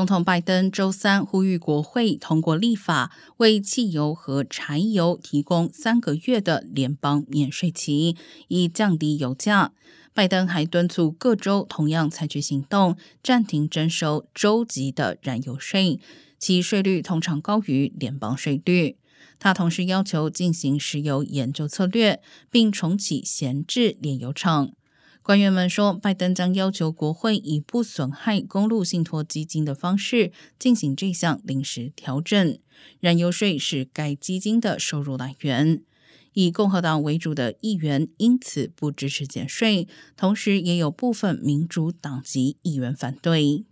总统拜登周三呼吁国会通过立法，为汽油和柴油提供三个月的联邦免税期，以降低油价。拜登还敦促各州同样采取行动，暂停征收州级的燃油税，其税率通常高于联邦税率。他同时要求进行石油研究策略，并重启闲置炼油厂。官员们说，拜登将要求国会以不损害公路信托基金的方式进行这项临时调整。燃油税是该基金的收入来源。以共和党为主的议员因此不支持减税，同时也有部分民主党籍议员反对。